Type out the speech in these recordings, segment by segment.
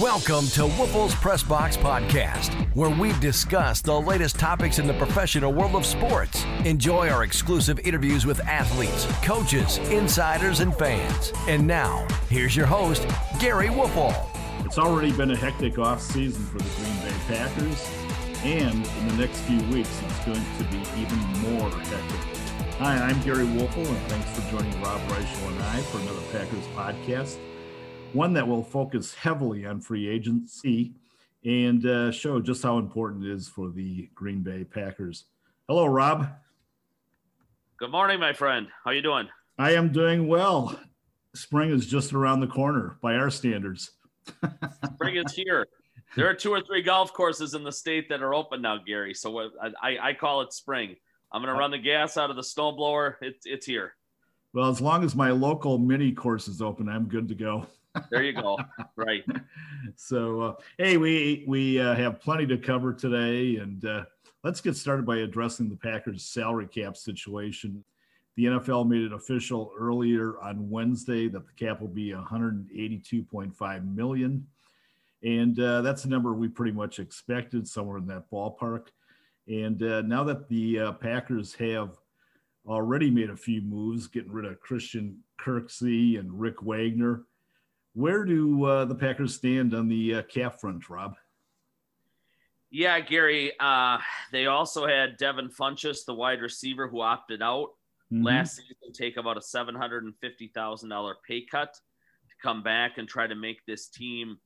Welcome to Woelfel's Press Box Podcast, where we discuss the latest topics in the professional world of sports. Enjoy our exclusive interviews with athletes, coaches, insiders, and fans. And now, here's your host, Gary Woelfel. It's already been a hectic off season for the Green Bay Packers, and in the next few weeks, it's going to be even more hectic. Hi, I'm Gary Woelfel, and thanks for joining Rob Reischel and I for another Packers podcast one that will focus heavily on free agency and uh, show just how important it is for the Green Bay Packers. Hello, Rob. Good morning, my friend. How you doing? I am doing well. Spring is just around the corner by our standards. Spring is here. There are two or three golf courses in the state that are open now, Gary. So I, I call it spring. I'm going to run the gas out of the snowblower. It's it's here. Well, as long as my local mini course is open, I'm good to go there you go. Right. so, uh, hey, we we uh, have plenty to cover today, and uh, let's get started by addressing the Packers' salary cap situation. The NFL made it official earlier on Wednesday that the cap will be 182.5 million, and uh, that's a number we pretty much expected, somewhere in that ballpark. And uh, now that the uh, Packers have already made a few moves, getting rid of Christian Kirksey and Rick Wagner where do uh, the Packers stand on the uh, cap front, Rob? Yeah, Gary. Uh, they also had Devin Funchess, the wide receiver, who opted out mm-hmm. last season, take about a seven hundred and fifty thousand dollar pay cut to come back and try to make this team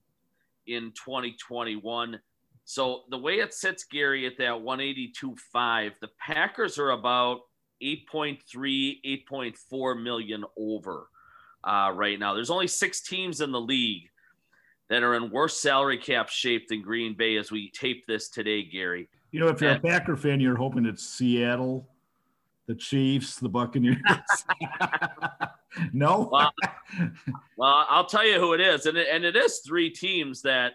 in 2021. So the way it sits, Gary, at that 182.5, the Packers are about 8.3, 8.4 million over uh, right now. There's only six teams in the league that are in worse salary cap shape than Green Bay as we tape this today, Gary. You know, if you're and, a Packer fan, you're hoping it's Seattle, the Chiefs, the Buccaneers. no. Well, well, I'll tell you who it is, and it, and it is three teams that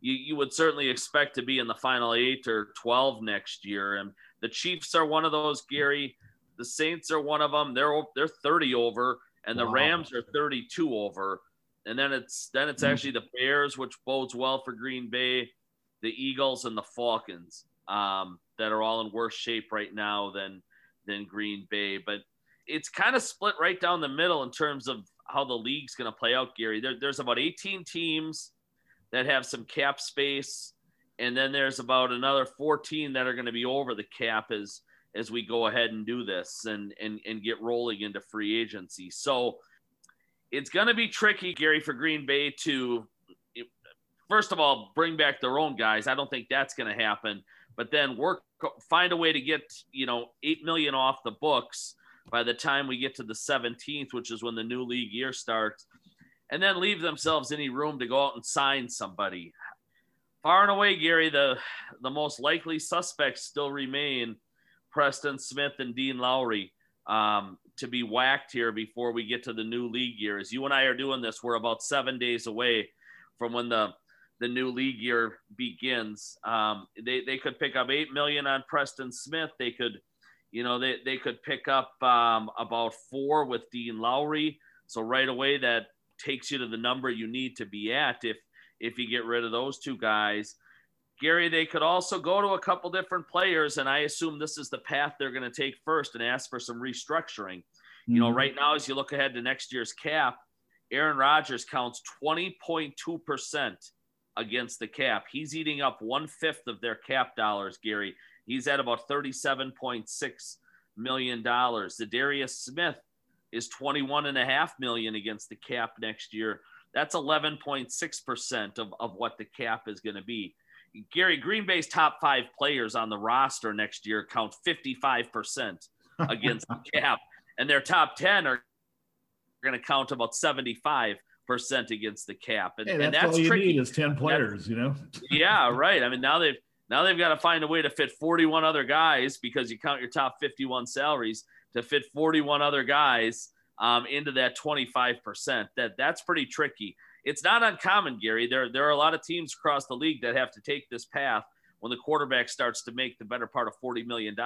you, you would certainly expect to be in the final eight or twelve next year, and the Chiefs are one of those, Gary. The Saints are one of them. They're they're thirty over and the wow. Rams are 32 over. And then it's then it's mm-hmm. actually the Bears, which bodes well for Green Bay, the Eagles, and the Falcons um, that are all in worse shape right now than than Green Bay. But it's kind of split right down the middle in terms of how the league's going to play out, Gary. There, there's about 18 teams that have some cap space, and then there's about another 14 that are going to be over the cap as as we go ahead and do this and and and get rolling into free agency. So it's going to be tricky, Gary, for Green Bay to first of all bring back their own guys. I don't think that's going to happen. But then work find a way to get you know eight million off the books by the time we get to the 17th, which is when the new league year starts, and then leave themselves any room to go out and sign somebody. Far and away, Gary, the the most likely suspects still remain Preston Smith and Dean Lowry um, to be whacked here before we get to the new league year. As you and I are doing this, we're about seven days away from when the the new league year begins. Um, they they could pick up eight million on Preston Smith. They could, you know, they they could pick up um, about four with Dean Lowry. So right away that takes you to the number you need to be at if if you get rid of those two guys. Gary, they could also go to a couple different players, and I assume this is the path they're going to take first and ask for some restructuring. Mm-hmm. You know, mm-hmm. right now, as you look ahead to next year's cap, Aaron Rodgers counts 20.2% against the cap. He's eating up one fifth of their cap dollars, Gary. He's at about $37.6 million. Za'Darius Smith is 21 and a half million against the cap next year. That's 11.6% of, of what the cap is going to be. Gary Green Bay's top five players on the roster next year count 55% against the cap, and their top 10 are going to count about 75% against the cap. And, hey, that's, and that's all you tricky. need is 10 players, that's, you know? yeah, right. I mean, now they've now they've got to find a way to fit 41 other guys because you count your top 51 salaries to fit 41 other guys um, into that 25%. That that's pretty tricky it's not uncommon, Gary. There, there are a lot of teams across the league that have to take this path when the quarterback starts to make the better part of $40 million,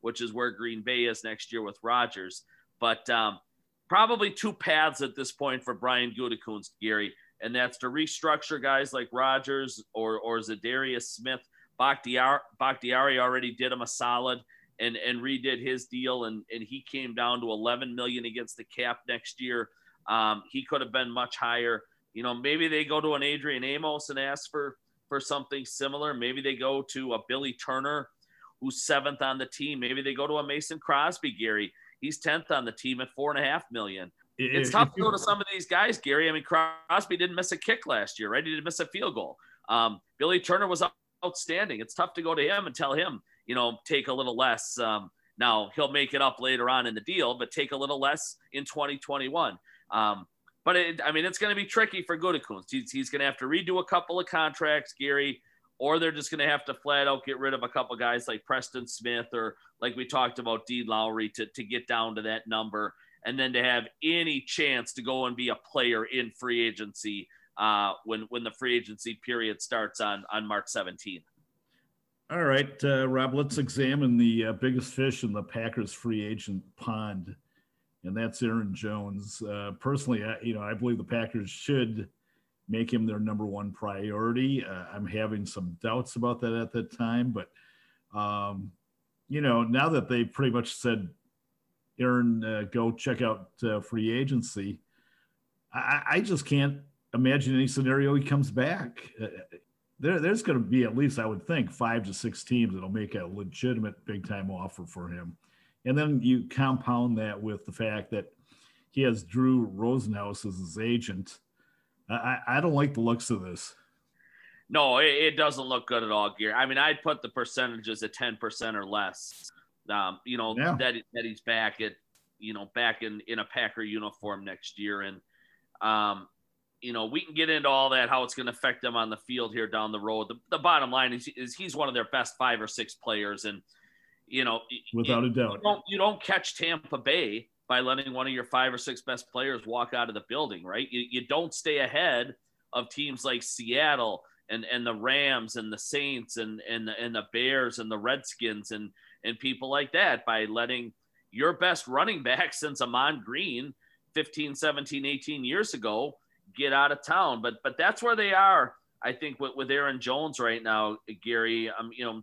which is where Green Bay is next year with Rodgers. But um, probably two paths at this point for Brian Gutekunst, Gary. and that's to restructure guys like Rodgers or or Za'Darius Smith. Bakhtiari, Bakhtiari already did him a solid and and redid his deal, and and he came down to 11 million against the cap next year. Um, he could have been much higher. You know, maybe they go to an Adrian Amos and ask for for something similar. Maybe they go to a Billy Turner, who's seventh on the team. Maybe they go to a Mason Crosby, Gary. He's tenth on the team at four and a half million. It's tough to go to some of these guys, Gary. I mean, Crosby didn't miss a kick last year, right? He didn't miss a field goal. Um, Billy Turner was outstanding. It's tough to go to him and tell him, you know, take a little less. Um, now he'll make it up later on in the deal, but take a little less in 2021. Um, but it, I mean, it's going to be tricky for Gutekunst. He's, he's going to have to redo a couple of contracts, Gary, or they're just going to have to flat out get rid of a couple guys like Preston Smith or like we talked about Dean Lowry to, to get down to that number and then to have any chance to go and be a player in free agency uh, when when the free agency period starts on on March 17th. All right, uh, Rob. Let's examine the uh, biggest fish in the Packers free agent pond, and that's Aaron Jones. Uh, personally, I, you know, I believe the Packers should make him their number one priority. Uh, I'm having some doubts about that at that time, but um, you know, now that they pretty much said Aaron, uh, go check out uh, free agency. I, I, just can't imagine any scenario he comes back. Uh, there, there's going to be at least, I would think, five to six teams that'll make a legitimate big time offer for him. And then you compound that with the fact that he has Drew Rosenhaus as his agent. I, I don't like the looks of this. No, it, it doesn't look good at all, Gear. I mean, I'd put the percentages at 10% or less um, you know yeah. that that he's back at you know back in in a Packer uniform next year, and um, you know we can get into all that how it's going to affect them on the field here down the road. The, the bottom line is, is he's one of their best five or six players, and you know without a doubt you don't, you don't catch Tampa Bay by letting one of your five or six best players walk out of the building, right? You, you don't stay ahead of teams like Seattle and and the Rams and the Saints and and the, and the Bears and the Redskins and and people like that by letting your best running back since Ahman Green 15, 17, 18 years ago get out of town. But but that's where they are, I think, with, with Aaron Jones right now, Gary. Um, you know,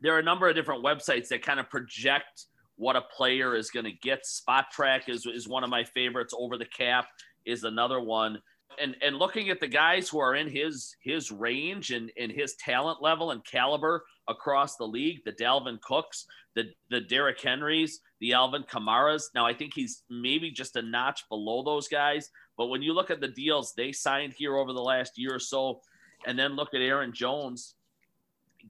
there are a number of different websites that kind of project what a player is going to get. Spotrac is, is one of my favorites. Over the cap is another one and and looking at the guys who are in his his range and, and his talent level and caliber across the league, the Dalvin Cooks, the the Derrick Henrys, the Alvin Kamaras. Now I think he's maybe just a notch below those guys, but when you look at the deals they signed here over the last year or so, and then look at Aaron Jones,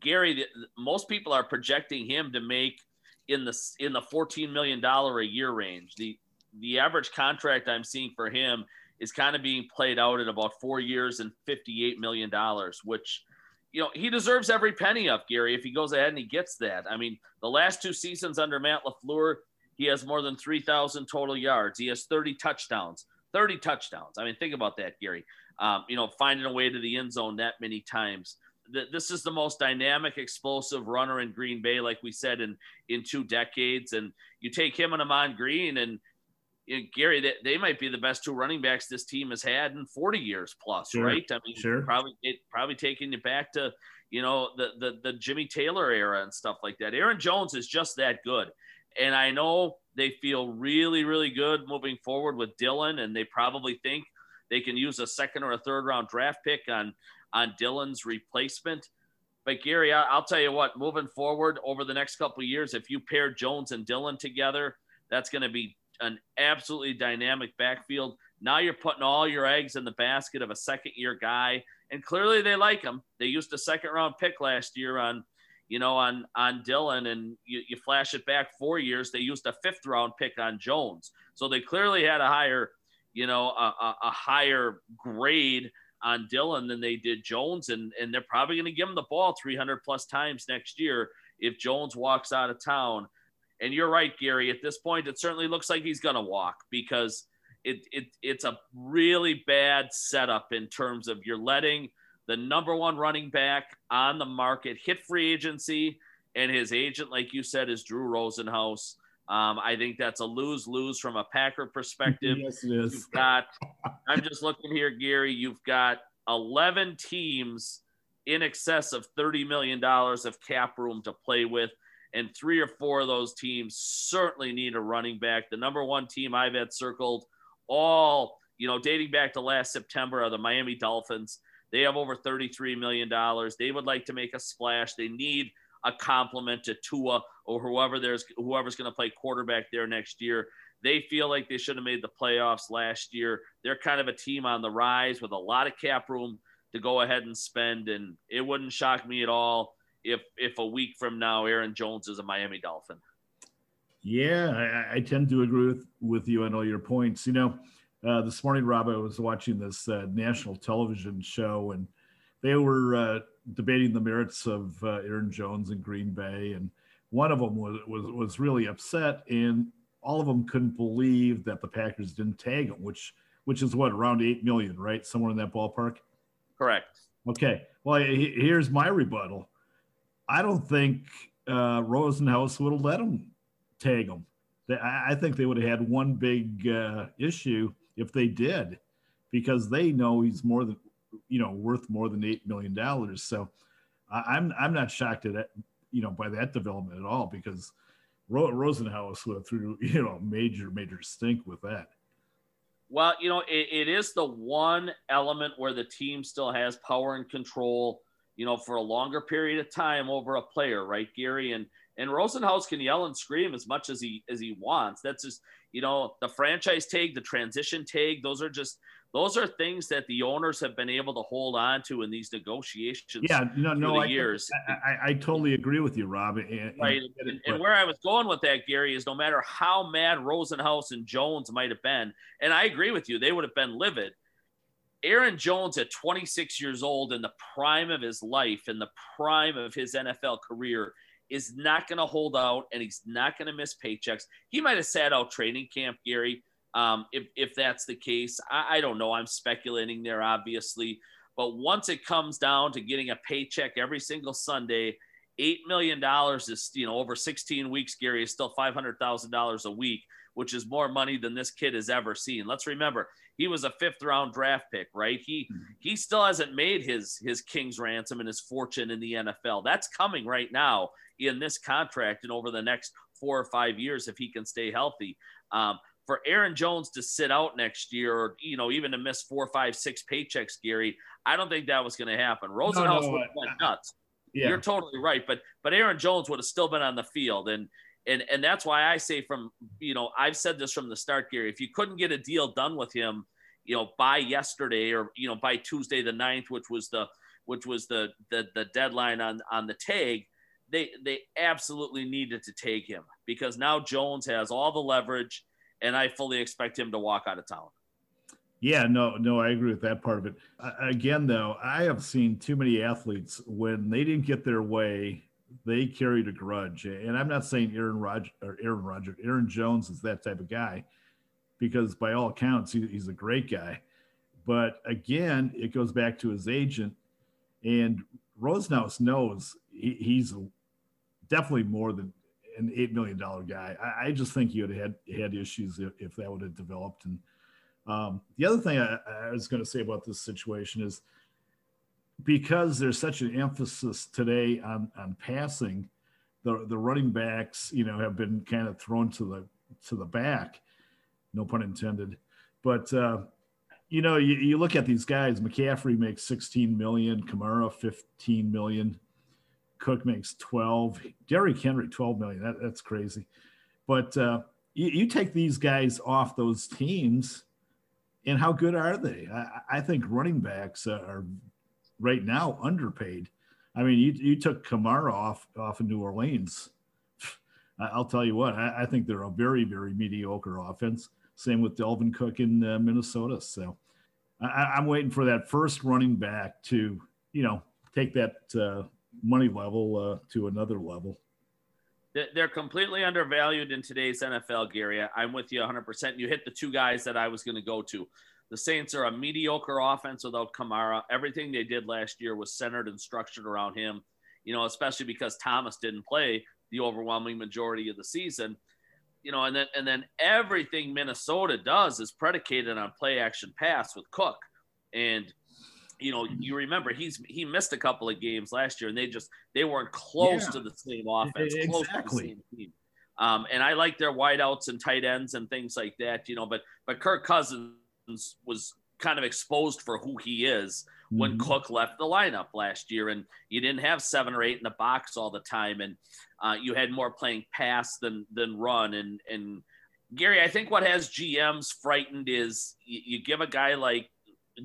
Gary, most people are projecting him to make in the in the 14 million dollar a year range. The the average contract I'm seeing for him is kind of being played out at about four years and $58 million, which, you know, he deserves every penny of Gary if he goes ahead and he gets that. I mean, the last two seasons under Matt LaFleur, he has more than 3,000 total yards. He has 30 touchdowns, 30 touchdowns. I mean, think about that, Gary. Um, you know, finding a way to the end zone that many times. This is the most dynamic, explosive runner in Green Bay, like we said, in in two decades. And you take him and Ahman Green, and you know, Gary, they, they might be the best two running backs this team has had in 40 years plus, sure. right? I mean, sure. probably it probably taking you back to you know the, the the Jimmy Taylor era and stuff like that. Aaron Jones is just that good, and I know they feel really really good moving forward with Dillon, and they probably think they can use a second or a third round draft pick on on Dillon's replacement. But Gary, I, will tell you what, moving forward over the next couple years, if you pair Jones and Dillon together, that's going to be an absolutely dynamic backfield. Now you're putting all your eggs in the basket of a second year guy, and clearly they like him. They used a second round pick last year on, you know, on on Dillon, and you, you flash it back four years, they used a fifth round pick on Jones. So they clearly had a higher, you know, a, a, a higher grade on Dillon than they did Jones, and and they're probably going to give him the ball 300 plus times next year if Jones walks out of town. And you're right, Gary. At this point, it certainly looks like he's going to walk because it, it it's a really bad setup in terms of you're letting the number one running back on the market hit free agency, and his agent, like you said, is Drew Rosenhaus. Um, I think that's a lose lose from a Packer perspective. yes, it is. You've got, I'm just looking here, Gary. You've got 11 teams in excess of $30 million of cap room to play with. And three or four of those teams certainly need a running back. The number one team I've had circled all, you know, dating back to last September are the Miami Dolphins. They have over $33 million. They would like to make a splash. They need a compliment to Tua or whoever there's whoever's going to play quarterback there next year. They feel like they should have made the playoffs last year. They're kind of a team on the rise with a lot of cap room to go ahead and spend. And it wouldn't shock me at all if if a week from now Aaron Jones is a Miami Dolphin. Yeah, I, I tend to agree with, with you on all your points. You know, uh, this morning, Rob, I was watching this uh, national television show, and they were uh, debating the merits of uh, Aaron Jones in Green Bay, and one of them was, was was really upset, and all of them couldn't believe that the Packers didn't tag him, which which is what around eight million, right, somewhere in that ballpark. Correct. Okay. Well, here's my rebuttal. I don't think uh, Rosenhaus would have let him tag him. I think they would have had one big uh, issue if they did, because they know he's more than you know worth more than eight million dollars. So I'm I'm not shocked at it, you know by that development at all because Ro- Rosenhaus went through you know major major stink with that. Well, you know it, it is the one element where the team still has power and control you know, for a longer period of time over a player, right, Gary? And and Rosenhaus can yell and scream as much as he as he wants. That's just you know the franchise tag, the transition tag. Those are just those are things that the owners have been able to hold on to in these negotiations. Yeah, no, no, I, years. I, I, I, totally agree with you, Rob. And, right, and, and, where I was going with that, Gary, is no matter how mad Rosenhaus and Jones might have been, and I agree with you, they would have been livid. Aaron Jones at 26 years old in the prime of his life, in the prime of his NFL career, is not going to hold out and he's not going to miss paychecks. He might have sat out training camp, Gary, um, if, if that's the case. I, I don't know. I'm speculating there, obviously. But once it comes down to getting a paycheck every single Sunday, $8 million is, you know, over 16 weeks, Gary, is still $500,000 a week, which is more money than this kid has ever seen. Let's remember, he was a fifth round draft pick, right? He mm-hmm. he still hasn't made his his king's ransom and his fortune in the NFL. That's coming right now in this contract and over the next four or five years if he can stay healthy. Um, for Aaron Jones to sit out next year, or you know, even to miss four, five, six paychecks, Gary, I don't think that was going to happen. Rosenhaus no, no, would have went nuts. Yeah. You're totally right, but but Aaron Jones would have still been on the field, and and and that's why I say from you know I've said this from the start, Gary. If you couldn't get a deal done with him, you know by yesterday or you know by Tuesday the 9th, which was the which was the the, the deadline on on the tag, they they absolutely needed to take him because now Jones has all the leverage, and I fully expect him to walk out of town. Yeah, no, no, I agree with that part of it. Again, though, I have seen too many athletes when they didn't get their way they carried a grudge. And I'm not saying Aaron Rodgers or Aaron Rodgers, Aaron Jones is that type of guy, because by all accounts, he, he's a great guy. But again, it goes back to his agent, and Rosenhaus knows he, he's definitely more than an eight million dollar guy. I, I, just think he would have had, had issues if, if that would have developed. And um, the other thing I, I was going to say about this situation is because there's such an emphasis today on on passing, the the running backs, you know, have been kind of thrown to the to the back, no pun intended. But uh, you know, you, you look at these guys. McCaffrey makes 16 million, Kamara 15 million, Cook makes 12, Derrick Henry 12 million. That, that's crazy. But uh, you, you take these guys off those teams, and how good are they? I, I think running backs are right now underpaid. I mean, you, you took Kamara off off of New Orleans. I'll tell you what, I, I, think they're a very, very mediocre offense. Same with Dalvin Cook in uh, Minnesota. So I, am waiting for that first running back to, you know, take that uh, money level uh, to another level. They're completely undervalued in today's NFL, Gary. I'm with you 100%. You hit the two guys that I was going to go to. The Saints are a mediocre offense without Kamara. Everything they did last year was centered and structured around him, you know, especially because Thomas didn't play the overwhelming majority of the season. you know, and then and then everything Minnesota does is predicated on play action pass with Cook, and you know, you remember he's he missed a couple of games last year, and they just they weren't close yeah. to the same offense, exactly. close to the same team. Um, and I like their wideouts and tight ends and things like that, you know. But but Kirk Cousins was kind of exposed for who he is when mm-hmm. Cook left the lineup last year, and you didn't have seven or eight in the box all the time, and uh, you had more playing pass than than run. And and Gary, I think what has GMs frightened is you, you give a guy like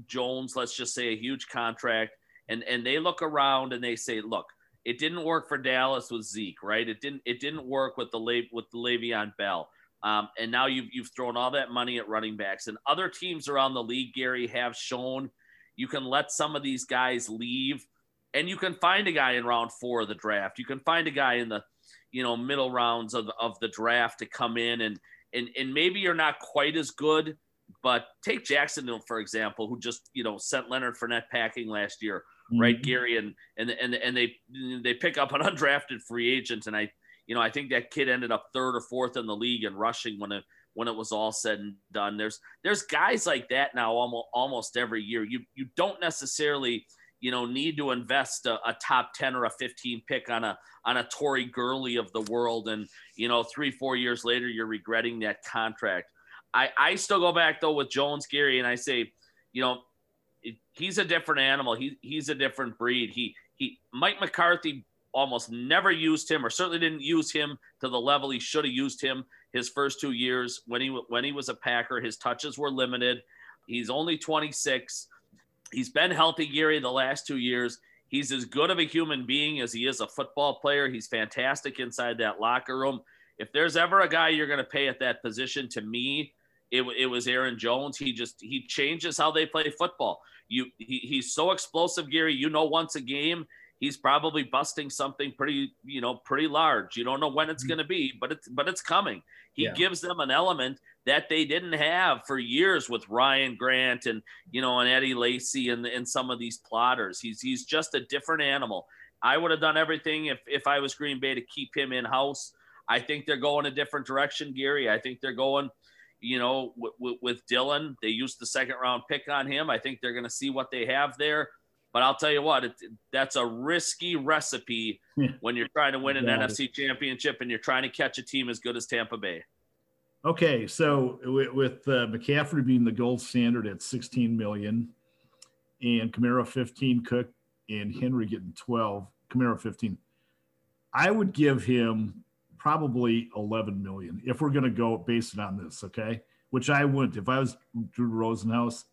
Jones, let's just say a huge contract, and and they look around and they say, look, it didn't work for Dallas with Zeke, right? It didn't it didn't work with the Le- with the Le'Veon Bell. Um, and now you've, you've thrown all that money at running backs. And other teams around the league, Gary, have shown you can let some of these guys leave and you can find a guy in round four of the draft. You can find a guy in the, you know, middle rounds of, of the draft to come in and, and, and maybe you're not quite as good, but take Jacksonville, for example, who just, you know, sent Leonard Fournette packing last year, mm-hmm. right, Gary? And, and, and, and they, they pick up an undrafted free agent. And I, you know, I think that kid ended up third or fourth in the league in rushing when it when it was all said and done. There's there's guys like that now almost almost every year. You you don't necessarily you know need to invest a, a, top 10 or a 15 pick on a on a Todd Gurley of the world and you know three four years later you're regretting that contract. I I still go back though with Jones Gary and I say you know he's a different animal. He he's a different breed. He he Mike McCarthy almost never used him, or certainly didn't use him to the level he should have used him his first two years when he when he was a Packer. His touches were limited. He's only 26. He's been healthy, Gary, the last two years. He's as good of a human being as he is a football player. He's fantastic inside that locker room. If there's ever a guy you're going to pay at that position, to me, it, it was Aaron Jones. He just he changes how they play football. You he, he's so explosive, Gary. You know, once a game he's probably busting something pretty, you know, pretty large. You don't know when it's mm-hmm. going to be, but it's but it's coming. He yeah. gives them an element that they didn't have for years with Ryan Grant and you know and Eddie Lacy and and some of these plotters. He's he's just a different animal. I would have done everything if if I was Green Bay to keep him in house. I think they're going a different direction, Gary. I think they're going, you know, w- w- with Dillon, They used the second round pick on him. I think they're going to see what they have there. But I'll tell you what, it, that's a risky recipe when you're trying to win an NFC championship and you're trying to catch a team as good as Tampa Bay. Okay, so with, with uh, McCaffrey being the gold standard at 16 million, and Kamara 15, Cook and Henry getting 12, Kamara 15, I would give him probably 11 million if we're going to go based on this. Okay, which I wouldn't. If I was Drew Rosenhaus,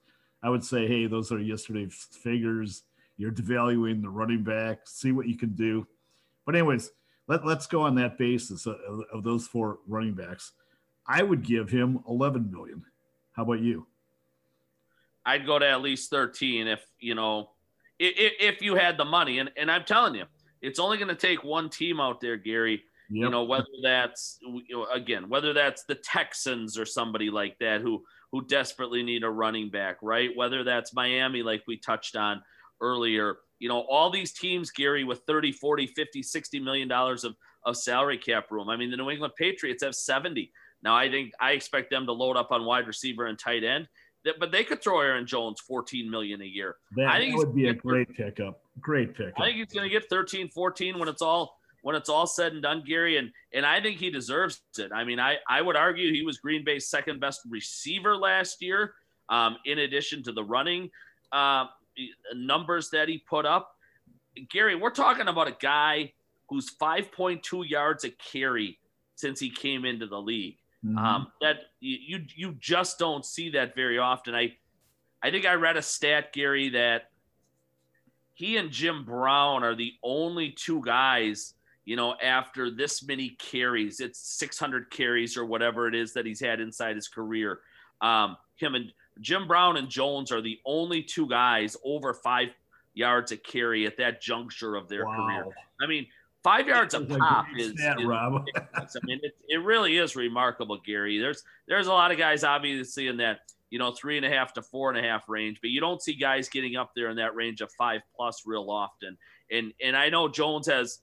I would say, hey, those are yesterday's figures. You're devaluing the running back. See what you can do. But anyways, let, let's go on that basis of, of those four running backs. I would give him 11 million. How about you? I'd go to at least 13 if, you know, if, if you had the money. And, and I'm telling you, it's only going to take one team out there, Gary. Yep. You know, whether that's, again, whether that's the Texans or somebody like that who, who desperately need a running back, right? Whether that's Miami, like we touched on, earlier. You know, all these teams, Gary, with 30, 40, 50, 60 million dollars of, of salary cap room. I mean, the New England Patriots have 70. Now, I think I expect them to load up on wide receiver and tight end, but they could throw Aaron Jones 14 million a year. That, I think that would be a great pickup. Great pickup. I think he's going to get 13, 14 when it's all when it's all said and done, Gary, and and I think he deserves it. I mean, I I would argue he was Green Bay's second best receiver last year, um, in addition to the running. Uh, numbers that he put up. Gary, we're talking about a guy who's 5.2 yards a carry since he came into the league. Mm-hmm. Um, that you you just don't see that very often. I I think I read a stat, Gary, that he and Jim Brown are the only two guys, you know, after this many carries, it's 600 carries or whatever it is that he's had inside his career. Um, him and Jim Brown and Jones are the only two guys over five yards a carry at that juncture of their wow. career. I mean, five yards a pop is, stat, is Rob. I mean, it, it really is remarkable, Gary. There's there's a lot of guys obviously in that you know three and a half to four and a half range, but you don't see guys getting up there in that range of five plus real often. And and I know Jones has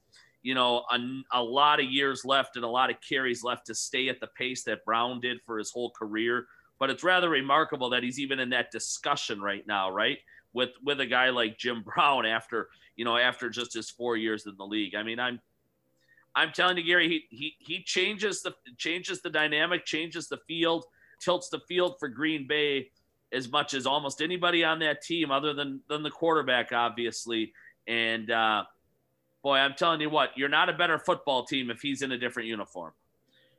you know, a, a lot of years left and a lot of carries left to stay at the pace that Brown did for his whole career. But it's rather remarkable that he's even in that discussion right now, right? With with a guy like Jim Brown after you know after just his four years in the league. I mean, I'm I'm telling you, Gary, he he he changes the changes the dynamic, changes the field, tilts the field for Green Bay as much as almost anybody on that team, other than than the quarterback, obviously. And uh, boy, I'm telling you what, you're not a better football team if he's in a different uniform.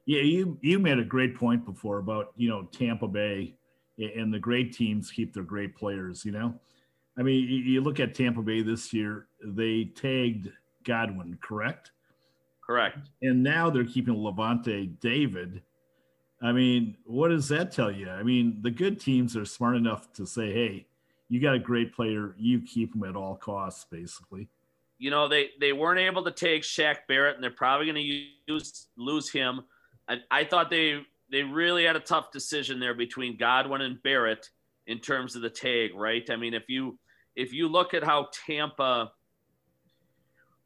Yeah, you you made a great point before about you know Tampa Bay and the great teams keep their great players. You know, I mean, you look at Tampa Bay this year; they tagged Godwin, correct? Correct. And now they're keeping Lavonte David. I mean, what does that tell you? I mean, the good teams are smart enough to say, "Hey, you got a great player, you keep him at all costs," basically you know, they they weren't able to take Shaq Barrett, and they're probably going to use lose him. I, I thought they they really had a tough decision there between Godwin and Barrett in terms of the tag, right? I mean, if you if you look at how Tampa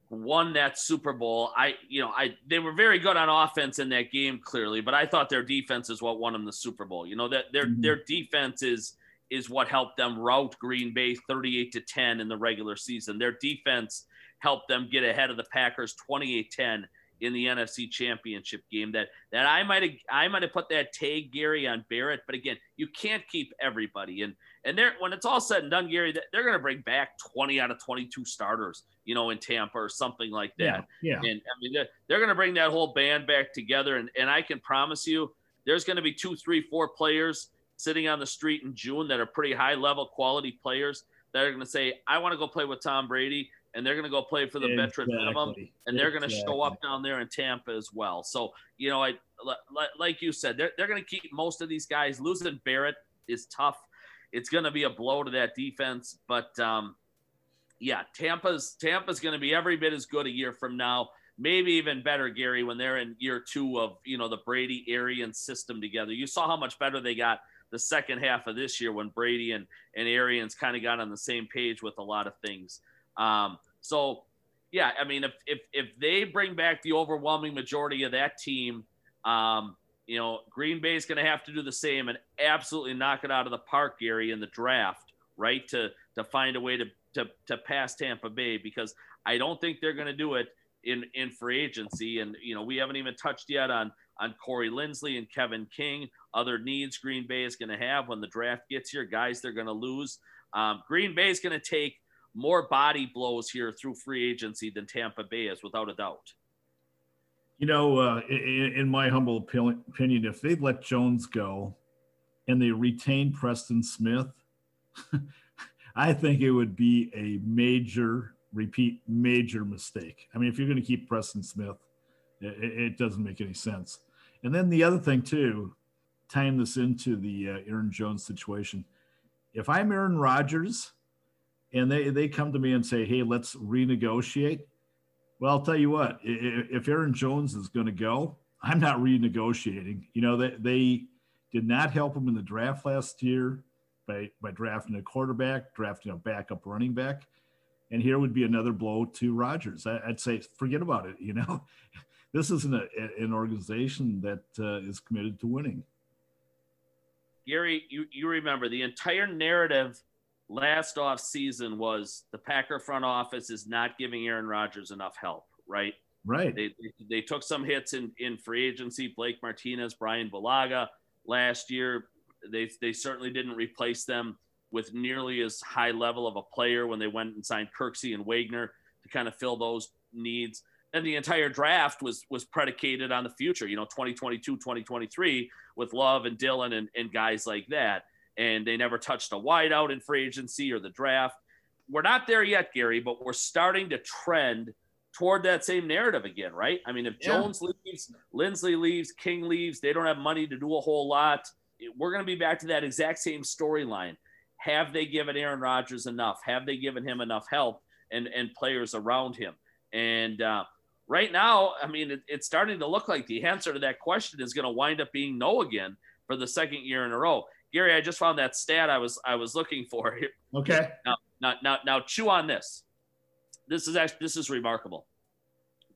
won that Super Bowl, I you know I they were very good on offense in that game clearly, but I thought their defense is what won them the Super Bowl. You know that their mm-hmm. their defense is is what helped them rout Green Bay 38 to 10 in the regular season. Their defense helped them get ahead of the Packers 28-10 in the NFC Championship game. That that I might have I might have put that tag Gary on Barrett, but again, you can't keep everybody. And and they're when it's all said and done, Gary, they're going to bring back 20 out of 22 starters, you know, in Tampa or something like that. Yeah. yeah. And I mean, they're, they're going to bring that whole band back together. And and I can promise you, there's going to be two, three, four players sitting on the street in June that are pretty high level quality players that are going to say, I want to go play with Tom Brady and they're going to go play for the exactly. veteran minimum, and they're going to exactly. show up down there in Tampa as well. So you know, I like you said, they're they're going to keep most of these guys. Losing Barrett is tough. It's going to be a blow to that defense, but um, yeah, Tampa's Tampa's going to be every bit as good a year from now. Maybe even better, Gary, when they're in year two of you know the Brady Arians system together. You saw how much better they got the second half of this year when Brady and and Arians kind of got on the same page with a lot of things. Um, so, yeah, I mean, if, if, if they bring back the overwhelming majority of that team, um, you know, Green Bay is going to have to do the same and absolutely knock it out of the park, Gary, in the draft, right? To to find a way to to to pass Tampa Bay because I don't think they're going to do it in in free agency. And you know, we haven't even touched yet on on Corey Linsley and Kevin King, other needs Green Bay is going to have when the draft gets here, guys they're going to lose. Um, Green Bay is going to take more body blows here through free agency than Tampa Bay is, without a doubt. You know, uh, in, in, my humble opinion, if they let Jones go and they retain Preston Smith, I think it would be a major, repeat, major mistake. I mean, if you're going to keep Preston Smith, it, it, doesn't make any sense. And then the other thing, too, tying this into the uh, Aaron Jones situation. If I'm Aaron Rodgers, and they they come to me and say, "Hey, let's renegotiate." Well, I'll tell you what, if Aaron Jones is going to go, I'm not renegotiating. You know, they, they did not help him in the draft last year by, by drafting a quarterback, drafting a backup running back. And here would be another blow to Rodgers. I, would say, forget about it. You know, this isn't a, an organization that uh, is committed to winning. Gary, you, you remember the entire narrative last off season was the Packer front office is not giving Aaron Rodgers enough help, right? Right. They, they, took some hits in, in free agency, Blake Martinez, Brian Bulaga last year. They, they certainly didn't replace them with nearly as high level of a player when they went and signed Kirksey and Wagner to kind of fill those needs. And the entire draft was was predicated on the future, you know, 2022, 2023 with Love and Dillon and, and guys like that and they never touched a wideout in free agency or the draft. We're not there yet, Gary, but we're starting to trend toward that same narrative again, right? I mean, if yeah. Jones leaves, Linsley leaves, King leaves, they don't have money to do a whole lot. We're going to be back to that exact same storyline. Have they given Aaron Rodgers enough? Have they given him enough help and and players around him? And uh, right now, I mean, it, it's starting to look like the answer to that question is going to wind up being no again for the second year in a row. Gary, I just found that stat I was I was looking for here. Okay. Now, now, now, now, chew on this. This is actually this is remarkable.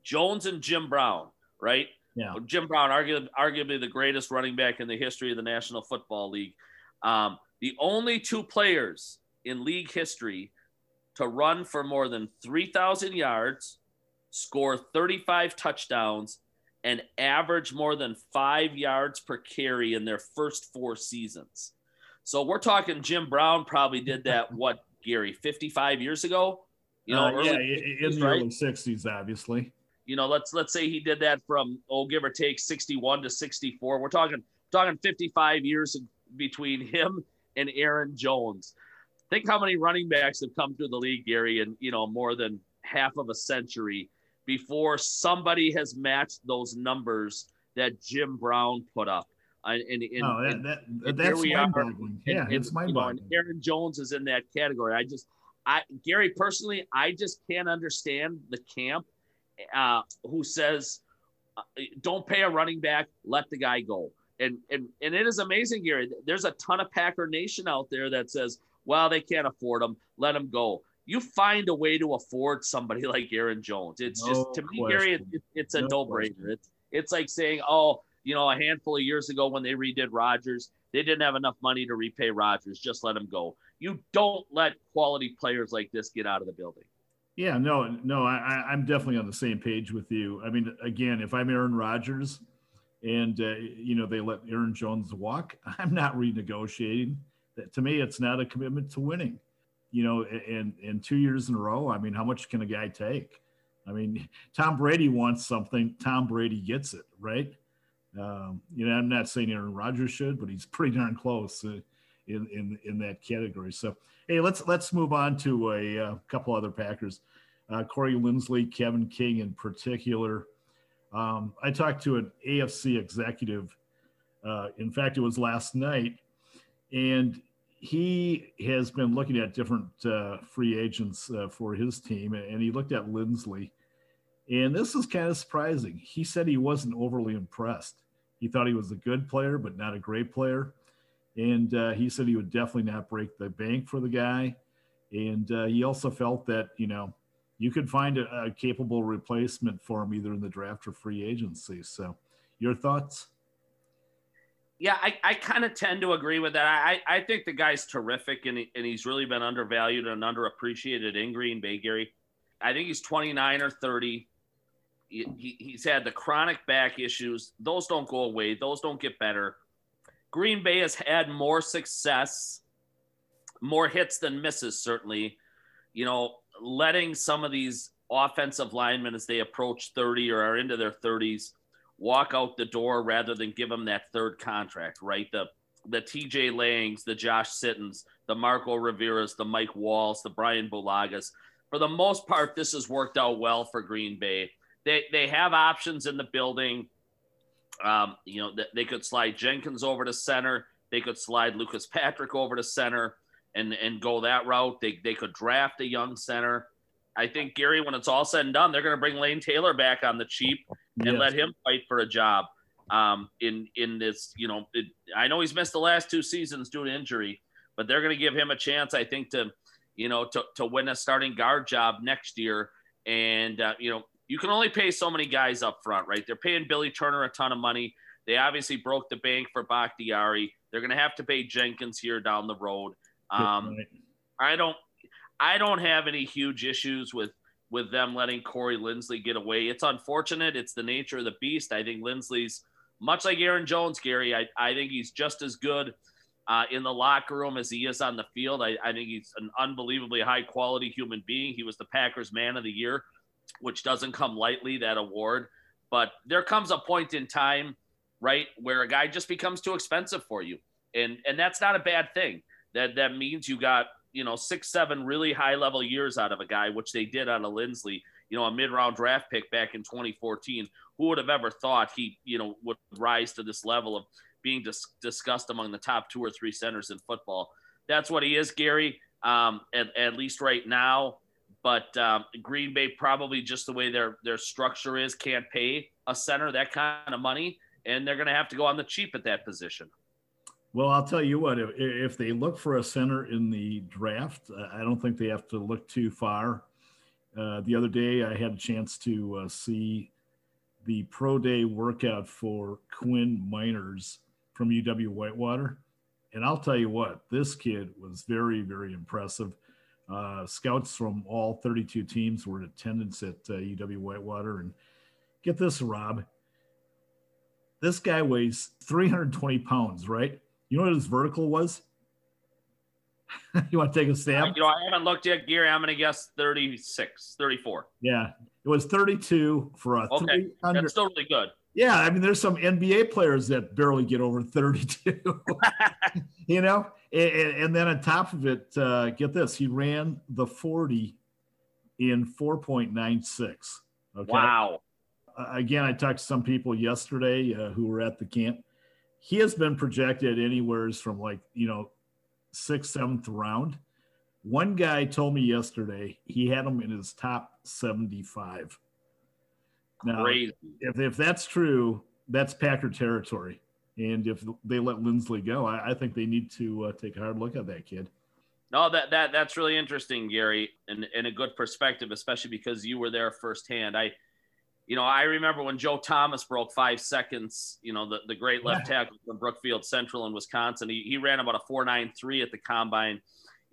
Jones and Jim Brown, right? Yeah. Jim Brown, arguably, arguably the greatest running back in the history of the National Football League. Um, the only two players in league history to run for more than 3,000 yards, score 35 touchdowns, and average more than five yards per carry in their first four seasons. So we're talking Jim Brown probably did that, what, Gary, 55 years ago? You know, uh, yeah, in the right? early 60s, obviously. You know, let's let's say he did that from oh, give or take 61 to 64. We're talking talking 55 years between him and Aaron Jones. Think how many running backs have come through the league, Gary, in you know more than half of a century before somebody has matched those numbers that Jim Brown put up. And, and, and, oh, that, that, and that's mind-boggling. Yeah, and, it's mind-boggling. You know, Aaron Jones is in that category. I just, I Gary personally, I just can't understand the camp uh, who says, uh, "Don't pay a running back, let the guy go." And and and it is amazing, Gary. There's a ton of Packer Nation out there that says, "Well, they can't afford him, let him go." You find a way to afford somebody like Aaron Jones. It's no just to me, Gary, it, it's a no no-brainer. It's it's like saying, "Oh, you know, a handful of years ago when they redid Rodgers, they didn't have enough money to repay Rodgers. Just let him go." You don't let quality players like this get out of the building. Yeah, no, no, I, I'm definitely on the same page with you. I mean, again, if I'm Aaron Rodgers and uh, you know they let Aaron Jones walk, I'm not renegotiating. That to me, it's not a commitment to winning. You know, and in two years in a row, I mean, how much can a guy take? I mean, Tom Brady wants something, Tom Brady gets it, right? Um, you know, I'm not saying Aaron Rodgers should, but he's pretty darn close uh, in in in that category. So, hey, let's let's move on to a, a uh, couple other Packers. Uh, Corey Linsley, Kevin King in particular. Um, I talked to an AFC executive. Uh, in fact, it was last night, and he has been looking at different uh, free agents uh, for his team, and he looked at Linsley. And this is kind of surprising. He said he wasn't overly impressed. He thought he was a good player, but not a great player. And uh, he said he would definitely not break the bank for the guy. And uh, he also felt that, you know, you could find a, a, capable replacement for him either in the draft or free agency. So, your thoughts? Yeah, I, I kind of tend to agree with that. I, I think the guy's terrific and, he, and he's really been undervalued and underappreciated in Green Bay, Gary. I think he's 29 or 30. He, he, he's had the chronic back issues. Those don't go away, those don't get better. Green Bay has had more success, more hits than misses, certainly. You know, letting some of these offensive linemen as they approach 30 or are into their 30s walk out the door rather than give them that third contract, right? The the TJ Langs, the Josh Sittons, the Marco Riveras, the Mike Walls, the Brian Bulagas. For the most part, this has worked out well for Green Bay. They they have options in the building. Um, you know, they could slide Jenkins over to center. They could slide Lucas Patrick over to center and and go that route. They they could draft a young center. I think Gary, when it's all said and done, they're going to bring Lane Taylor back on the cheap and yes. let him fight for a job. Um, in in this, you know, it, I know he's missed the last two seasons due to injury, but they're going to give him a chance, I think, to you know to to win a starting guard job next year. And uh, you know, you can only pay so many guys up front, right? They're paying Billy Turner a ton of money. They obviously broke the bank for Bakhtiari. They're going to have to pay Jenkins here down the road. Um, I don't, I don't have any huge issues with with them letting Corey Linsley get away. It's unfortunate. It's the nature of the beast. I think Linsley's much like Aaron Jones, Gary. I, I think he's just as good uh, in the locker room as he is on the field. I, I think he's an unbelievably high quality human being. He was the Packers Man of the Year, which doesn't come lightly, that award. But there comes a point in time, right, where a guy just becomes too expensive for you. And and that's not a bad thing that that means you got you know six seven really high level years out of a guy which they did out of Linsley you know a mid round draft pick back in 2014 who would have ever thought he you know would rise to this level of being dis- discussed among the top two or three centers in football? That's what he is Gary um, at, at least right now. But um, Green Bay probably just the way their their structure is can't pay a center that kind of money and they're going to have to go on the cheap at that position. Well, I'll tell you what, if, if they look for a center in the draft, I don't think they have to look too far. Uh, the other day, I had a chance to uh, see the pro day workout for Quinn Meinerz from UW Whitewater. And I'll tell you what, this kid was very, very impressive. Uh, scouts from all 32 teams were in attendance at uh, UW Whitewater. And get this, Rob. This guy weighs 320 pounds, right? You know what his vertical was? you want to take a stab? You know, I haven't looked yet, Gary. I'm going to guess 36, 34. Yeah, it was 32 for a okay. 300. That's still really good. Yeah, I mean, there's some NBA players that barely get over 32. you know, and, and, then on top of it, uh, get this: he ran the 40 in 4.96. Okay. Wow. Uh, again, I talked to some people yesterday uh, who were at the camp. He has been projected anywheres from like you know sixth, seventh round. One guy told me yesterday he had him in his top 75. Now, Crazy. If, if that's true, that's Packer territory. And if they let Linsley go, I, I think they need to uh, take a hard look at that kid. No, that that that's really interesting, Gary, and, and a good perspective, especially because you were there firsthand. I, you know, I remember when Joe Thomas broke five seconds. You know, the, the great left yeah. tackle from Brookfield Central in Wisconsin. He, he ran about a four nine three at the combine.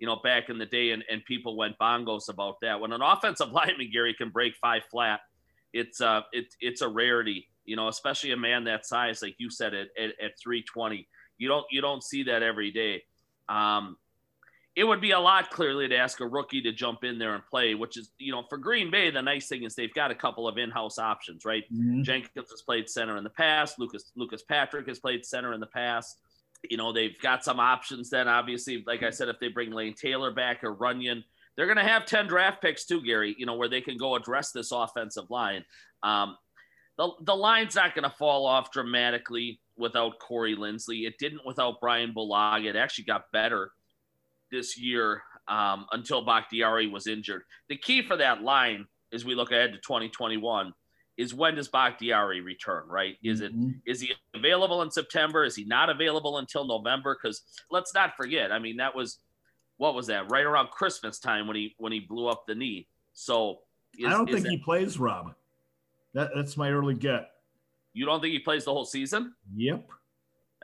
You know, back in the day, and, and people went bongos about that. When an offensive lineman, Gary, can break five flat, it's uh it, it's a rarity you know especially a man that size like you said at, at, at 320 you don't you don't see that every day um it would be a lot clearly to ask a rookie to jump in there and play, which is, you know, for Green Bay, the nice thing is they've got a couple of in-house options, right? Mm-hmm. Jenkins has played center in the past. Lucas Lucas Patrick has played center in the past. You know, they've got some options. Then obviously, like I said, if they bring Lane Taylor back or Runyan, they're going to have 10 draft picks too, Gary, you know, where they can go address this offensive line. Um, the, the line's not going to fall off dramatically without Corey Linsley. It didn't without Brian Bulaga. It actually got better this year um, until Bakhtiari was injured. The key for that line as we look ahead to 2021 is when does Bakhtiari return, right? Is mm-hmm. it is he available in September? Is he not available until November? Because let's not forget, I mean, that was what was that? Right around Christmas time when he when he blew up the knee. So is, I don't think that, he plays, Rob. That, that's my early get. You don't think he plays the whole season? Yep.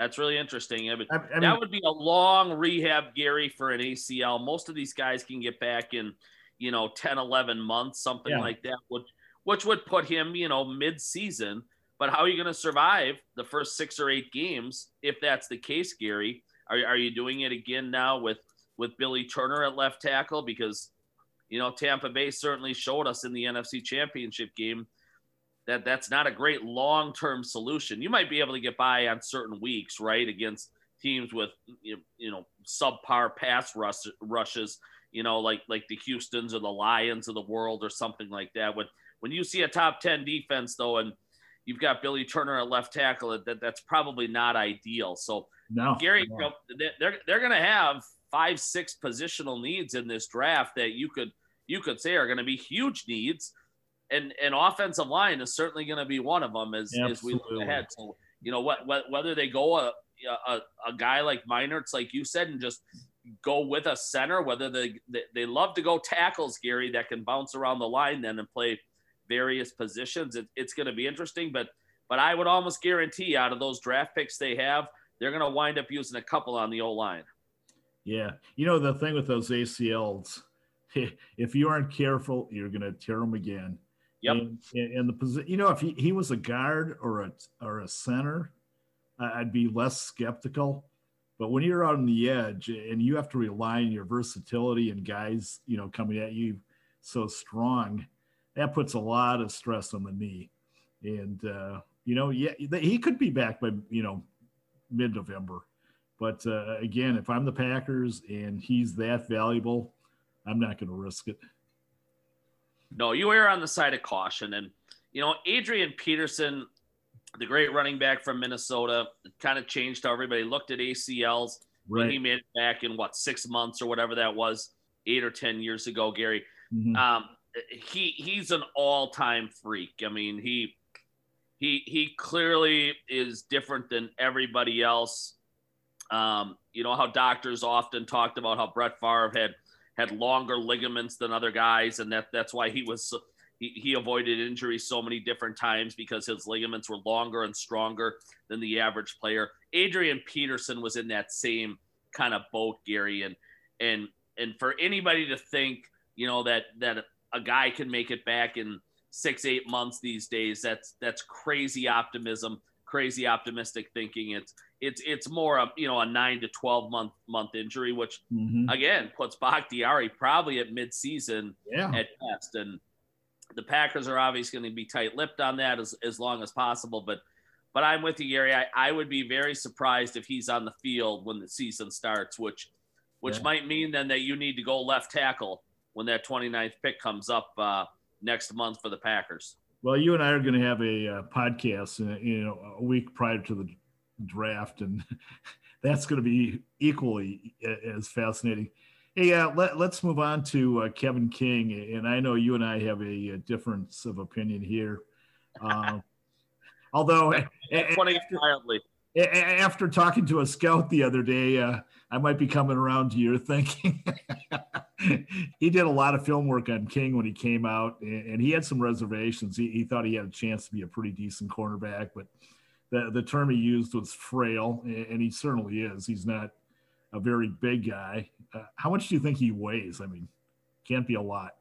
That's really interesting. I mean, I, I mean, that would be a long rehab, Gary, for an ACL. Most of these guys can get back in, you know, 10, 11 months, something yeah. like that, which, which would put him, you know, mid-season. But how are you going to survive the first six or eight games if that's the case, Gary? Are, are you doing it again now with with Billy Turner at left tackle because you know Tampa Bay certainly showed us in the NFC Championship game that that's not a great long-term solution. You might be able to get by on certain weeks, right, against teams with you know subpar pass rush, rushes, you know, like like the Houston's or the Lions of the world or something like that. When when you see a top 10 defense though and you've got Billy Turner at left tackle, that that's probably not ideal. So no, Gary, no. They're they're going to have five, six positional needs in this draft that you could you could say are going to be huge needs, and an offensive line is certainly going to be one of them as, as we look ahead. So you know what, what whether they go a, a a guy like Meinerz, like you said, and just go with a center, whether they, they they love to go tackles, Gary, that can bounce around the line then and play various positions. It, it's going to be interesting, but but I would almost guarantee out of those draft picks they have, they're going to wind up using a couple on the O line. Yeah. You know, the thing with those ACLs, if you aren't careful, you're going to tear them again. Yep. And, and the position, you know, if he, he was a guard or a, or a center, I'd be less skeptical. But when you're out on the edge and you have to rely on your versatility and guys, you know, coming at you so strong, that puts a lot of stress on the knee. And, uh, you know, yeah, he could be back by, you know, mid November. But uh, again, if I'm the Packers and he's that valuable, I'm not going to risk it. No, you err on the side of caution. And, you know, Adrian Peterson, the great running back from Minnesota, kind of changed how everybody looked at ACLs right. when he made it back in what, six months or whatever that was, eight or 10 years ago, Gary. Mm-hmm. Um, he he's an all-time freak. I mean, he he he clearly is different than everybody else. Um, you know how doctors often talked about how Brett Favre had had longer ligaments than other guys, and that that's why he was he, he avoided injury so many different times because his ligaments were longer and stronger than the average player. Adrian Peterson was in that same kind of boat, Gary, and and and for anybody to think, you know, that that a guy can make it back in six eight months these days, that's that's crazy optimism, crazy optimistic thinking. It's it's it's more of you know a nine to twelve month month injury, which mm-hmm. again puts Bakhtiari probably at midseason yeah. at best. And the Packers are obviously going to be tight lipped on that as, as long as possible. But but I'm with you, Gary. I, I would be very surprised if he's on the field when the season starts, which which yeah. might mean then that you need to go left tackle when that 29th pick comes up uh, next month for the Packers. Well, you and I are going to have a uh, podcast, uh, you know, a week prior to the draft, and that's going to be equally as fascinating. Hey, uh, let, us move on to uh, Kevin King, and I know you and I have a, a difference of opinion here. Uh, although, after, after, talking to a scout the other day, uh, I might be coming around to your thinking. he did a lot of film work on King when he came out, and he had some reservations. He, he thought he had a chance to be a pretty decent cornerback, but the, the term he used was frail, and he certainly is. He's not a very big guy. Uh, how much do you think he weighs? I mean, can't be a lot.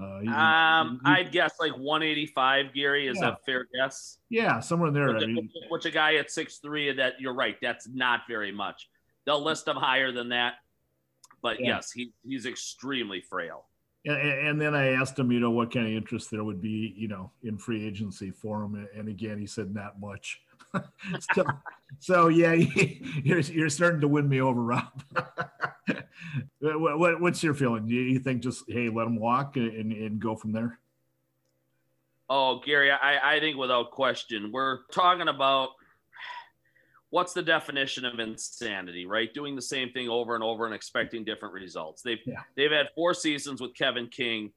Uh, he, um, he, I'd guess like 185. Gary is yeah. a fair guess. Yeah, somewhere in there. Which, I mean, which a guy at six three. That you're right. That's not very much. They'll list him higher than that, but yeah. yes, he, he's extremely frail. And, and, then I asked him, you know, what kind of interest there would be, you know, in free agency for him. And again, he said not much. so, so, yeah, you're, you're starting to win me over, Rob. what, what, what's your feeling? Do you think just hey, let him walk and, and go from there? Oh, Gary, I, I think without question, we're talking about what's the definition of insanity, right? Doing the same thing over and over and expecting different results. They've yeah. they've had four seasons with Kevin King.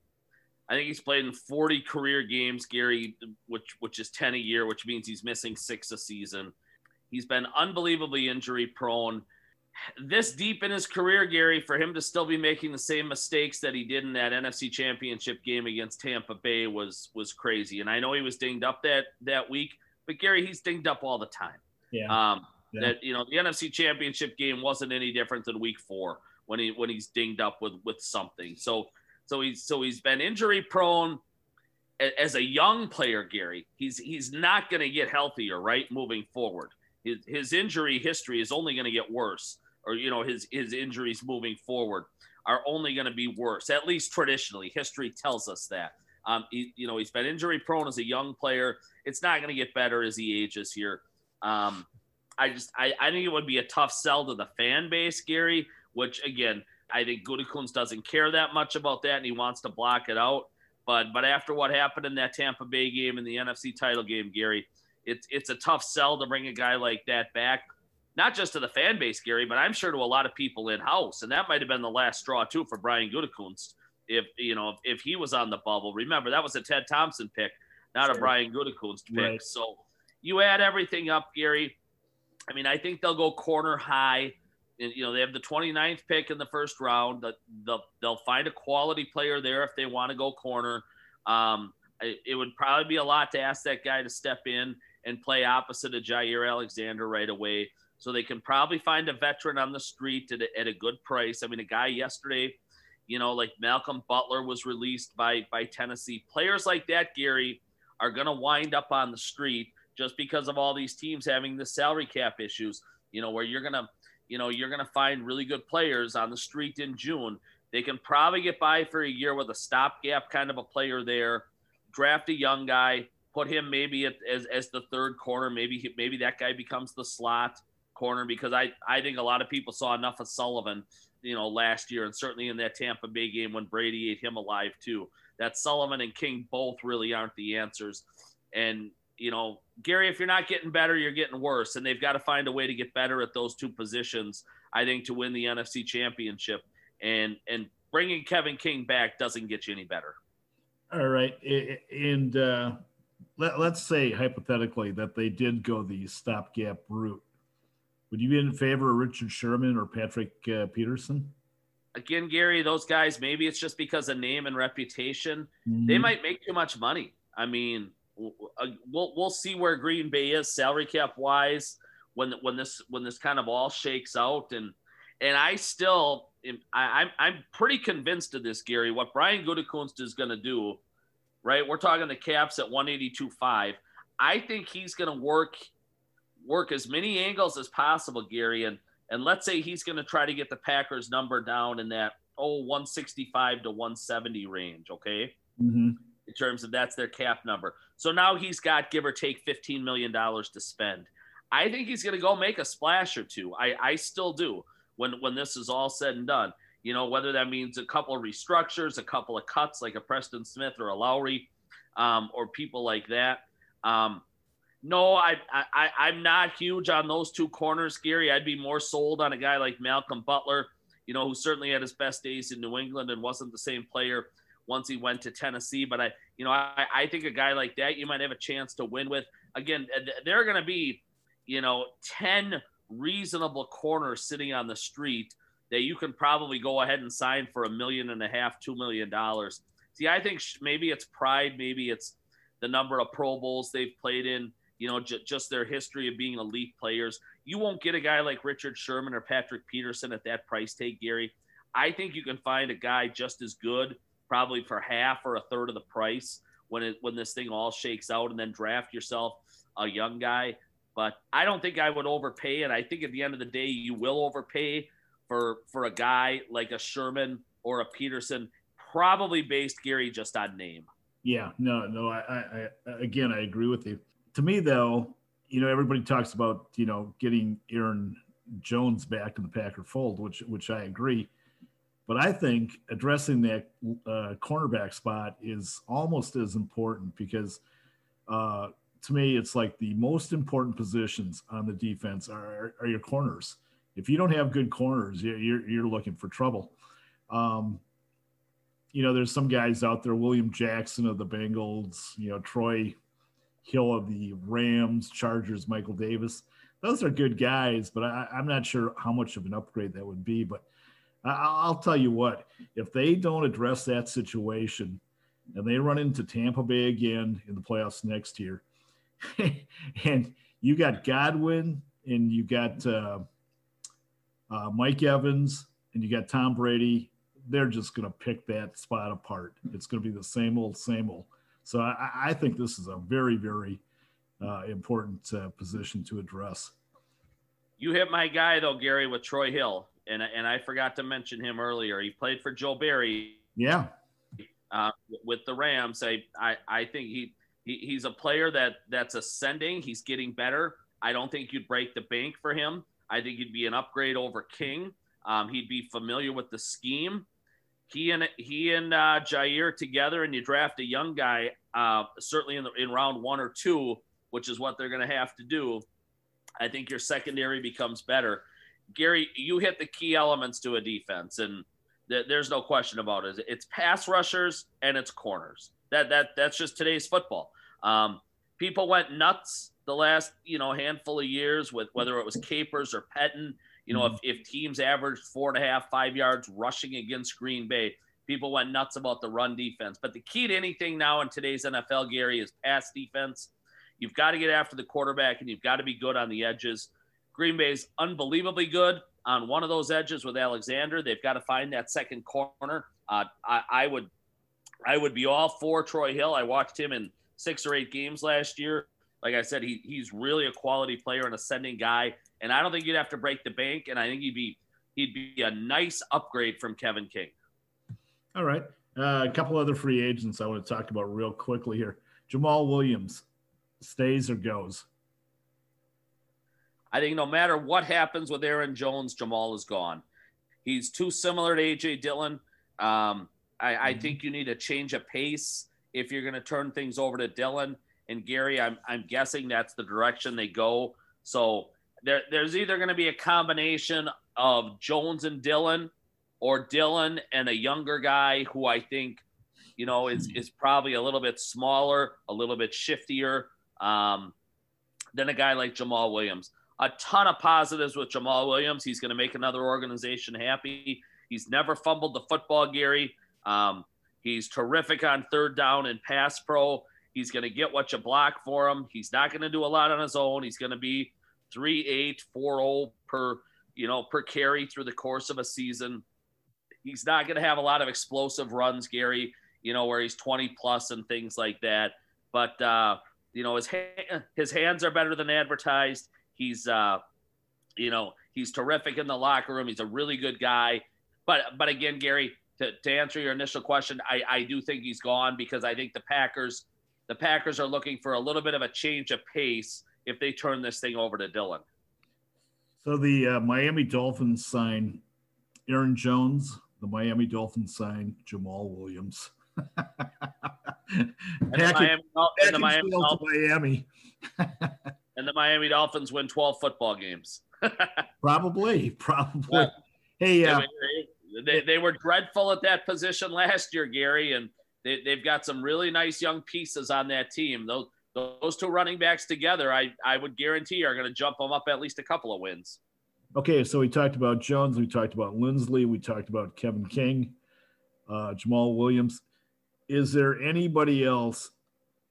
I think he's played in 40 career games, Gary, which which is 10 a year, which means he's missing six a season. He's been unbelievably injury prone. This deep in his career, Gary, for him to still be making the same mistakes that he did in that NFC Championship game against Tampa Bay was was crazy. And I know he was dinged up that that week, but Gary, he's dinged up all the time. Yeah. Um, yeah. That you know the NFC Championship game wasn't any different than Week Four when he when he's dinged up with with something. So so he's so he's been injury prone as a young player, Gary. He's he's not going to get healthier, right? Moving forward, his his injury history is only going to get worse, or you know his his injuries moving forward are only going to be worse. At least traditionally, history tells us that. Um, he, you know, he's been injury prone as a young player. It's not going to get better as he ages here. Um, I just I, I think it would be a tough sell to the fan base, Gary. Which again, I think Gutekunst doesn't care that much about that, and he wants to block it out. But but after what happened in that Tampa Bay game in the NFC title game, Gary, it's it's a tough sell to bring a guy like that back. Not just to the fan base, Gary, but I'm sure to a lot of people in house, and that might have been the last straw too for Brian Gutekunst. If you know if, if he was on the bubble, remember that was a Ted Thompson pick, not a Brian Gutekunst pick. Right. So you add everything up, Gary. I mean, I think they'll go corner high. And, you know, they have the 29th pick in the first round. They'll, they'll find a quality player there if they want to go corner. Um, it would probably be a lot to ask that guy to step in and play opposite of Jaire Alexander right away. So they can probably find a veteran on the street at a, at a good price. I mean, a guy yesterday, you know, like Malcolm Butler was released by by Tennessee. Players like that, Gary, are going to wind up on the street just because of all these teams having the salary cap issues, you know, where you're going to, you know, you're going to find really good players on the street in June. They can probably get by for a year with a stopgap kind of a player there, draft a young guy, put him maybe as, as the third corner. Maybe, maybe that guy becomes the slot corner because I, I think a lot of people saw enough of Sullivan, you know, last year and certainly in that Tampa Bay game when Brady ate him alive too. That Sullivan and King both really aren't the answers. And you know, Gary, if you're not getting better, you're getting worse. And they've got to find a way to get better at those two positions, I think, to win the NFC championship. And, and bringing Kevin King back doesn't get you any better. All right. And uh, let, let's say hypothetically that they did go the stopgap route. Would you be in favor of Richard Sherman or Patrick uh, Peterson? again, Gary, those guys, maybe it's just because of name and reputation. Mm-hmm. They might make too much money. I mean, we'll we'll see where Green Bay is salary cap wise when when this when this kind of all shakes out and and I still am, I, I'm I'm pretty convinced of this, Gary. What Brian Gutekunst is going to do, right? We're talking the Caps at 182.5. I think he's going to work work as many angles as possible, Gary, and and let's say he's going to try to get the Packers number down in that oh 165 to 170 range, okay? Mm-hmm. In terms of that's their cap number. So now he's got give or take 15 million dollars to spend. I think he's going to go make a splash or two. I I still do when when this is all said and done. You know, whether that means a couple of restructures, a couple of cuts like a Preston Smith or a Lowry, um, or people like that. Um, no, I, I I'm not huge on those two corners, Gary. I'd be more sold on a guy like Malcolm Butler, you know, who certainly had his best days in New England and wasn't the same player once he went to Tennessee. But I, you know, I, I think a guy like that you might have a chance to win with. Again, there are going to be, you know, ten reasonable corners sitting on the street that you can probably go ahead and sign for a million and a half, two million dollars. See, I think maybe it's pride, maybe it's the number of Pro Bowls they've played in, you know, j- just their history of being elite players. You won't get a guy like Richard Sherman or Patrick Peterson at that price tag, Gary. I think you can find a guy just as good, probably for half or a third of the price when it when this thing all shakes out, and then draft yourself a young guy but I don't think I would overpay. And I think at the end of the day, you will overpay for for a guy like a Sherman or a Peterson, probably based Gary just on name. Yeah, no, no. I, I, again, I agree with you. To me, though, you know, everybody talks about you know getting Aaron Jones back in the Packer fold, which which I agree. But I think addressing that uh, cornerback spot is almost as important because uh, to me, it's like the most important positions on the defense are, are your corners. If you don't have good corners, you're, you're, looking for trouble. Um, you know, there's some guys out there, William Jackson of the Bengals, you know, Troy Hill of the Rams, Chargers, Michael Davis. Those are good guys, but I, am not sure how much of an upgrade that would be. But I, will tell you what, if they don't address that situation and they run into Tampa Bay again in the playoffs next year, and you got Godwin and you got uh, uh, Mike Evans and you got Tom Brady. They're just going to pick that spot apart. It's going to be the same old, same old. So I, I think this is a very, very uh, important uh, position to address. You hit my guy though, Gary, with Troy Hill, and and I forgot to mention him earlier. He played for Joe Barry. Yeah. Uh, with the Rams, I, I I think he he, he's a player that that's ascending. He's getting better. I don't think you'd break the bank for him. I think he'd be an upgrade over King. Um, he'd be familiar with the scheme. He and he and uh, Jaire together, and you draft a young guy, uh, certainly in the, in round one or two, which is what they're going to have to do. I think your secondary becomes better. Gary, you hit the key elements to a defense, and th- there's no question about it. It's pass rushers and it's corners. That that that's just today's football. Um, people went nuts the last you know handful of years with whether it was Capers or Pettine. You know, mm-hmm. if, if teams averaged four and a half, five yards rushing against Green Bay, people went nuts about the run defense. But the key to anything now in today's NFL, Gary, is pass defense. You've got to get after the quarterback and you've got to be good on the edges. Green Bay's unbelievably good on one of those edges with Alexander. They've got to find that second corner. Uh, I, I would, I would be all for Troy Hill. I watched him in six or eight games last year. Like I said, he, he's really a quality player and ascending guy. And I don't think you'd have to break the bank. And I think he'd be he'd be a nice upgrade from Kevin King. All right. Uh, a couple other free agents I want to talk about real quickly here. Jamaal Williams stays or goes? I think no matter what happens with Aaron Jones, Jamaal is gone. He's too similar to AJ Dillon. Um, I, I, mm-hmm. think you need a change of pace if you're going to turn things over to Dillon and Gary. I'm, I'm guessing that's the direction they go. So there, there's either going to be a combination of Jones and Dillon or Dillon and a younger guy who I think, you know, is, is probably a little bit smaller, a little bit shiftier um, than a guy like Jamaal Williams. A ton of positives with Jamaal Williams. He's going to make another organization happy. He's never fumbled the football, Gary. Um, he's terrific on third down and pass pro. He's going to get what you block for him. He's not going to do a lot on his own. He's going to be three eight four zero oh per you know per carry through the course of a season. He's not going to have a lot of explosive runs, Gary. You know where he's twenty plus and things like that. But uh, you know his ha- his hands are better than advertised. He's uh, you know he's terrific in the locker room. He's a really good guy. But but again, Gary, to, to answer your initial question, I, I do think he's gone because I think the Packers the Packers are looking for a little bit of a change of pace if they turn this thing over to Dillon. So the uh, Miami Dolphins sign Aaron Jones. The Miami Dolphins sign Jamaal Williams. and, the Miami, and the Miami, Miami. and the Miami Dolphins win 12 football games. probably, probably. Yeah. Hey, uh, they, they were dreadful at that position last year, Gary, and they, they've got some really nice young pieces on that team. Those those two running backs together, I, I would guarantee are going to jump them up at least a couple of wins. Okay, so we talked about Jones, we talked about Linsley, we talked about Kevin King, uh, Jamaal Williams. Is there anybody else,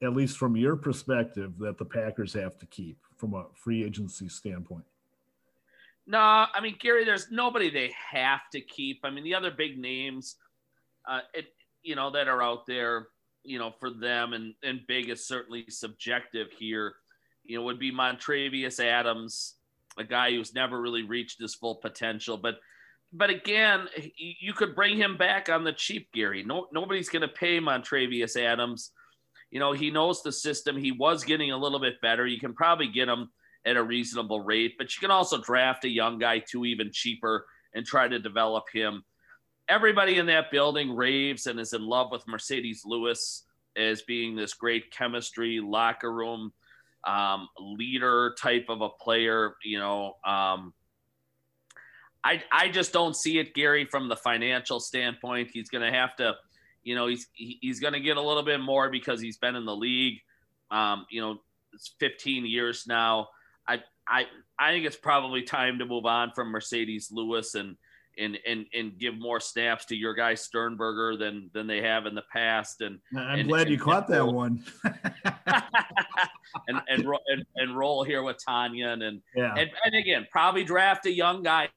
at least from your perspective, that the Packers have to keep from a free agency standpoint? No, I mean Gary, there's nobody they have to keep. I mean the other big names, uh, it, you know, that are out there, you know, for them and and big is certainly subjective here. You know, would be Montravius Adams, a guy who's never really reached his full potential, but but again, you could bring him back on the cheap, Gary. No, nobody's going to pay Montravius Adams. You know, he knows the system. He was getting a little bit better. You can probably get him at a reasonable rate, but you can also draft a young guy too, even cheaper, and try to develop him. Everybody in that building raves and is in love with Marcedes Lewis as being this great chemistry, locker room um, leader type of a player. You know, um, I I just don't see it, Gary, from the financial standpoint. He's going to have to, you know, he's he's going to get a little bit more because he's been in the league. Um, you know, it's 15 years now. I I I think it's probably time to move on from Marcedes Lewis and and and and give more snaps to your guy Sternberger than than they have in the past. And I'm and, glad and, you caught that one. and, and and and roll here with Tonyan and yeah. and and again probably draft a young guy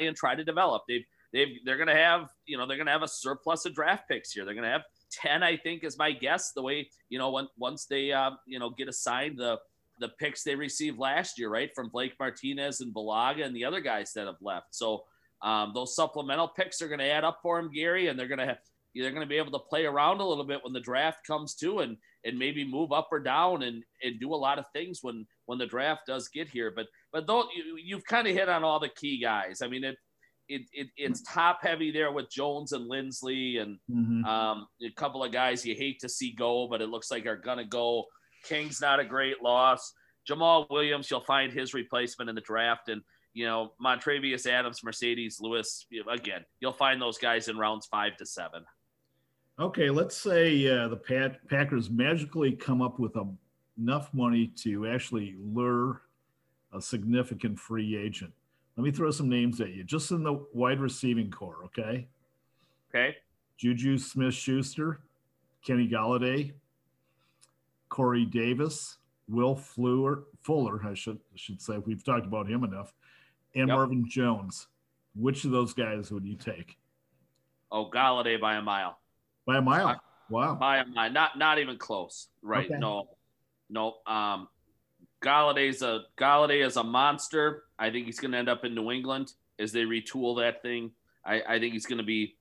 and try to develop. They've they've they're gonna have you know they're gonna have a surplus of draft picks here. They're gonna have ten, I think, is my guess. The way you know when, once they uh, you know get assigned the the picks they received last year, right, from Blake Martinez and Bulaga and the other guys that have left. So um, those supplemental picks are going to add up for him, Gary, and they're going to have they're going to be able to play around a little bit when the draft comes to and and maybe move up or down and and do a lot of things when when the draft does get here. But but though you, you've kind of hit on all the key guys. I mean it. It, it, it's top heavy there with Jones and Linsley and mm-hmm. um, a couple of guys you hate to see go, but it looks like are gonna go. King's not a great loss. Jamaal Williams, you'll find his replacement in the draft, and you know Montravius Adams, Marcedes Lewis. Again, you'll find those guys in rounds five to seven. Okay, let's say uh, the Pat- Packers magically come up with a, enough money to actually lure a significant free agent. Let me throw some names at you, just in the wide receiving corps. Okay. Okay. Juju Smith Schuster, Kenny Golladay, Corey Davis, Will Fuller, Fuller, I should should say. We've talked about him enough, and yep. Marvin Jones. Which of those guys would you take? Oh, Golladay by a mile. By a mile. Wow. By a mile. Not not even close. Right. Okay. No. No. Um Golladay's a Golladay is a monster. I think he's gonna end up in New England as they retool that thing. I, I think he's gonna be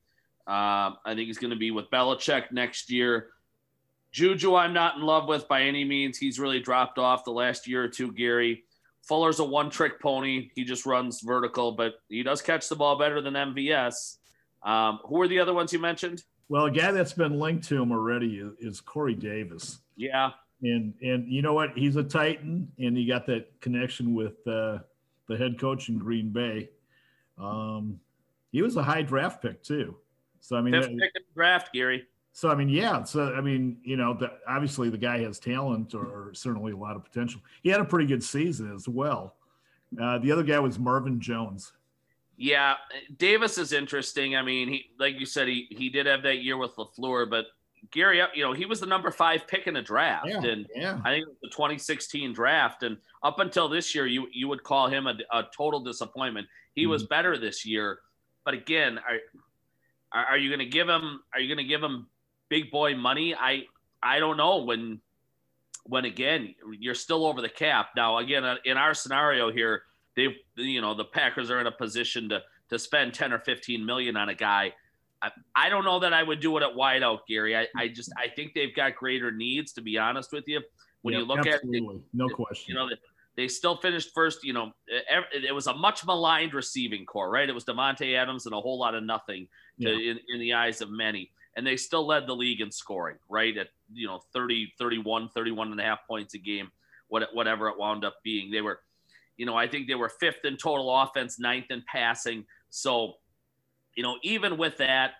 um, I think he's gonna be with Belichick next year. Juju, I'm not in love with by any means. He's really dropped off the last year or two, Gary. Fuller's a one trick pony. He just runs vertical, but he does catch the ball better than MVS. Um, who are the other ones you mentioned? Well, a guy that's been linked to him already is, is Corey Davis. Yeah. And and you know what? He's a Titan, and he got that connection with uh, the head coach in Green Bay. Um, he was a high draft pick too. So I mean, fifth pick in the draft, Gary. So I mean, yeah. So I mean, you know, the, obviously the guy has talent or, or, certainly a lot of potential. He had a pretty good season as well. Uh, the other guy was Marvin Jones. Yeah, Davis is interesting. I mean, he like you said, he he did have that year with Lafleur, but Gary, you know, he was the number five pick in a draft, yeah, and yeah. I think it was the 2016 draft, and up until this year, you you would call him a, a total disappointment. He mm-hmm. was better this year, but again, are are you going to give him? Are you going to give him big boy money? I I don't know when when again you're still over the cap. Now again, uh, in our scenario here, they you know the Packers are in a position to to spend 10 or 15 million on a guy I, I don't know that I would do it at wideout, Gary. I, I just I think they've got greater needs. To be honest with you, when you look absolutely. at it, no question, you know they still finished first. You know, it was a much maligned receiving corps, right? It was Davante Adams and a whole lot of nothing to, yeah. in, in the eyes of many. And they still led the league in scoring, right? At, you know, 30, 31, 31 and a half points a game, whatever it wound up being. They were, you know, I think they were fifth in total offense, ninth in passing. So you know, even with that,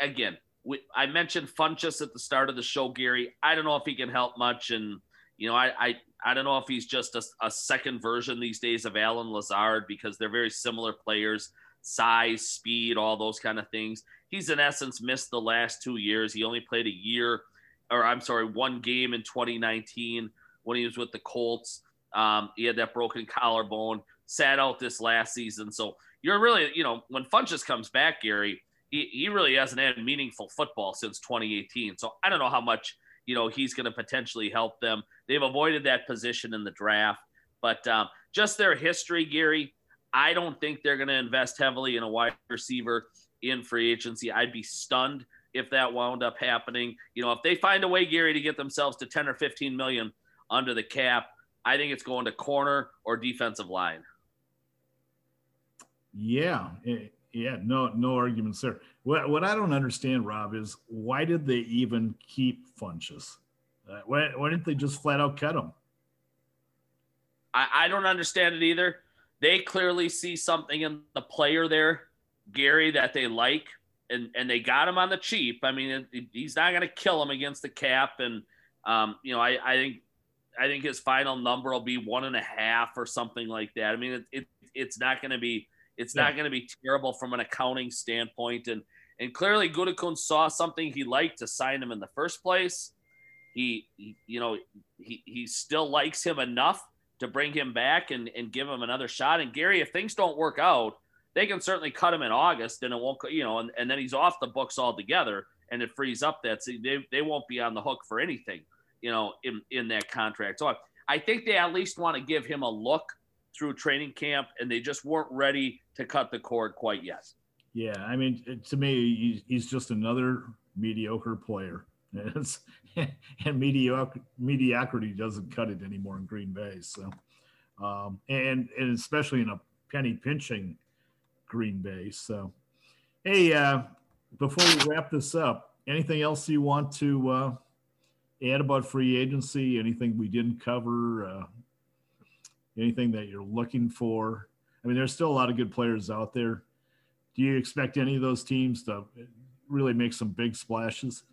again, we, I mentioned Funchess at the start of the show, Gary. I don't know if he can help much, and you know, I I, I don't know if he's just a, a second version these days of Allen Lazard because they're very similar players, size, speed, all those kind of things. He's in essence missed the last two years. He only played a year, or I'm sorry, one game in 2019 when he was with the Colts. Um, he had that broken collarbone, sat out this last season, so you're really, you know, when Funchess comes back, Gary, he, he really hasn't had meaningful football since 2018. So I don't know how much, you know, he's going to potentially help them. They've avoided that position in the draft, but um, just their history, Gary, I don't think they're going to invest heavily in a wide receiver in free agency. I'd be stunned if that wound up happening. You know, if they find a way, Gary, to get themselves to 10 or 15 million under the cap, I think it's going to corner or defensive line. Yeah, eh, yeah, no, no arguments there. What what I don't understand, Rob, is why did they even keep Funchess? Uh, why, why didn't they just flat out cut him? I, I don't understand it either. They clearly see something in the player there, Gary, that they like, and and they got him on the cheap. I mean, he's not going to kill him against the cap, and um, you know, I, I think I think his final number will be one and a half or something like that. I mean, it, it it's not going to be it's yeah. not going to be terrible from an accounting standpoint. And and clearly Gutekunst saw something he liked to sign him in the first place. He, he, you know, he, he still likes him enough to bring him back and, and give him another shot. And Gary, if things don't work out, they can certainly cut him in August and it won't, you know, and, and then he's off the books altogether and it frees up that. So they, they won't be on the hook for anything, you know, in, in that contract. So I, I think they at least want to give him a look through training camp, and they just weren't ready to cut the cord quite yet. Yeah, I mean, to me, he's just another mediocre player. and mediocre, mediocrity doesn't cut it anymore in Green Bay. So, um, and and especially in a penny pinching Green Bay. So, hey, uh, before we wrap this up, anything else you want to uh, add about free agency? Anything we didn't cover? Uh, anything that you're looking for? I mean, there's still a lot of good players out there. Do you expect any of those teams to really make some big splashes?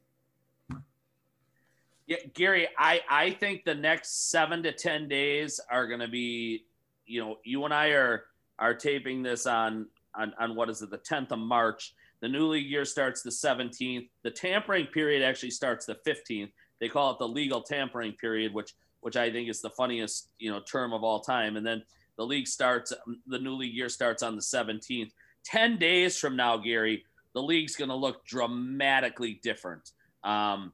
Yeah, Gary, I, I think the next seven to 10 days are going to be, you know, you and I are, are taping this on, on, on what is it, the 10th of March. The new league year starts the 17th. The tampering period actually starts the 15th. They call it the legal tampering period, which – which I think is the funniest, you know, term of all time. And then the league starts, the new league year starts on the 17th. 10 days from now, Gary, the league's going to look dramatically different. Um,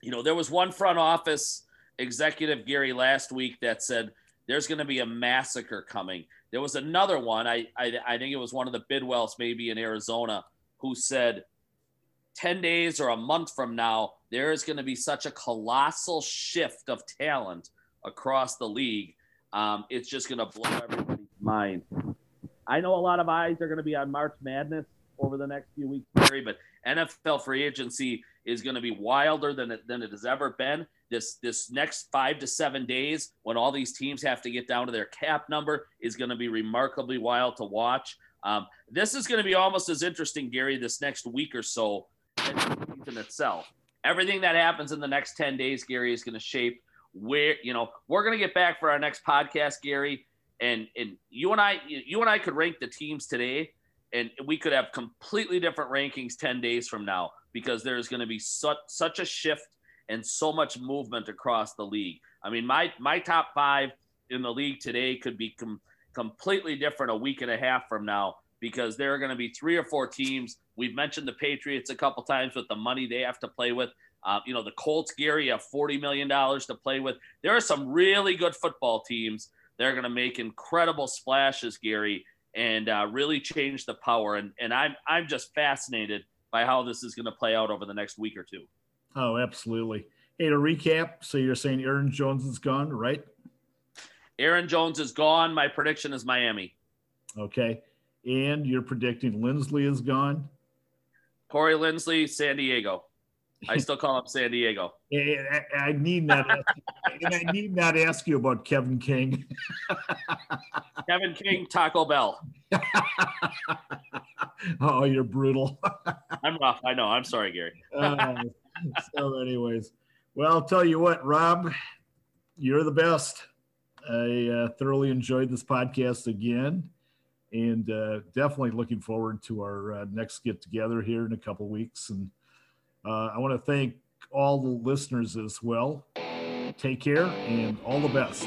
you know, there was one front office executive, Gary, last week that said there's going to be a massacre coming. There was another one, I, I, I think it was one of the Bidwells, maybe in Arizona, who said 10 days or a month from now, there is going to be such a colossal shift of talent across the league. Um, it's just going to blow everybody's mind. I know a lot of eyes are going to be on March Madness over the next few weeks, Barry, but NFL free agency is going to be wilder than it, than it has ever been. This this next five to seven days, when all these teams have to get down to their cap number, is going to be remarkably wild to watch. Um, this is going to be almost as interesting, Gary, this next week or so, in itself everything that happens in the next 10 days, Gary, is going to shape where, you know, we're going to get back for our next podcast, Gary. And and you and I you and I could rank the teams today, and we could have completely different rankings ten days from now because there's going to be such such a shift and so much movement across the league. I mean, my my top five in the league today could be com- completely different a week and a half from now because there are going to be three or four teams. We've mentioned the Patriots a couple times with the money they have to play with. Uh, you know, the Colts, Gary, have $40 million to play with. There are some really good football teams. They're going to make incredible splashes, Gary, and uh, really change the power. And, and I'm, I'm just fascinated by how this is going to play out over the next week or two. Oh, absolutely. Hey, to recap, so you're saying Aaron Jones is gone, right? Aaron Jones is gone. My prediction is Miami. Okay. And you're predicting Linsley is gone? Corey Linsley, San Diego. I still call him San Diego. I, I need not, ask, and I need not ask you about Kevin King. Kevin King, Taco Bell. oh, you're brutal. I'm rough. I know. I'm sorry, Gary. uh, so, anyways, well, I'll tell you what, Rob, you're the best. I uh, thoroughly enjoyed this podcast again, and uh, definitely looking forward to our uh, next get together here in a couple weeks. And uh, I want to thank all the listeners as well. Take care and all the best.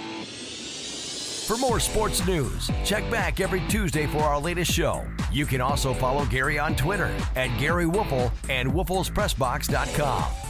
For more sports news, check back every Tuesday for our latest show. You can also follow Gary on Twitter at Gary Woelfel and WoelfelsPressBox.com.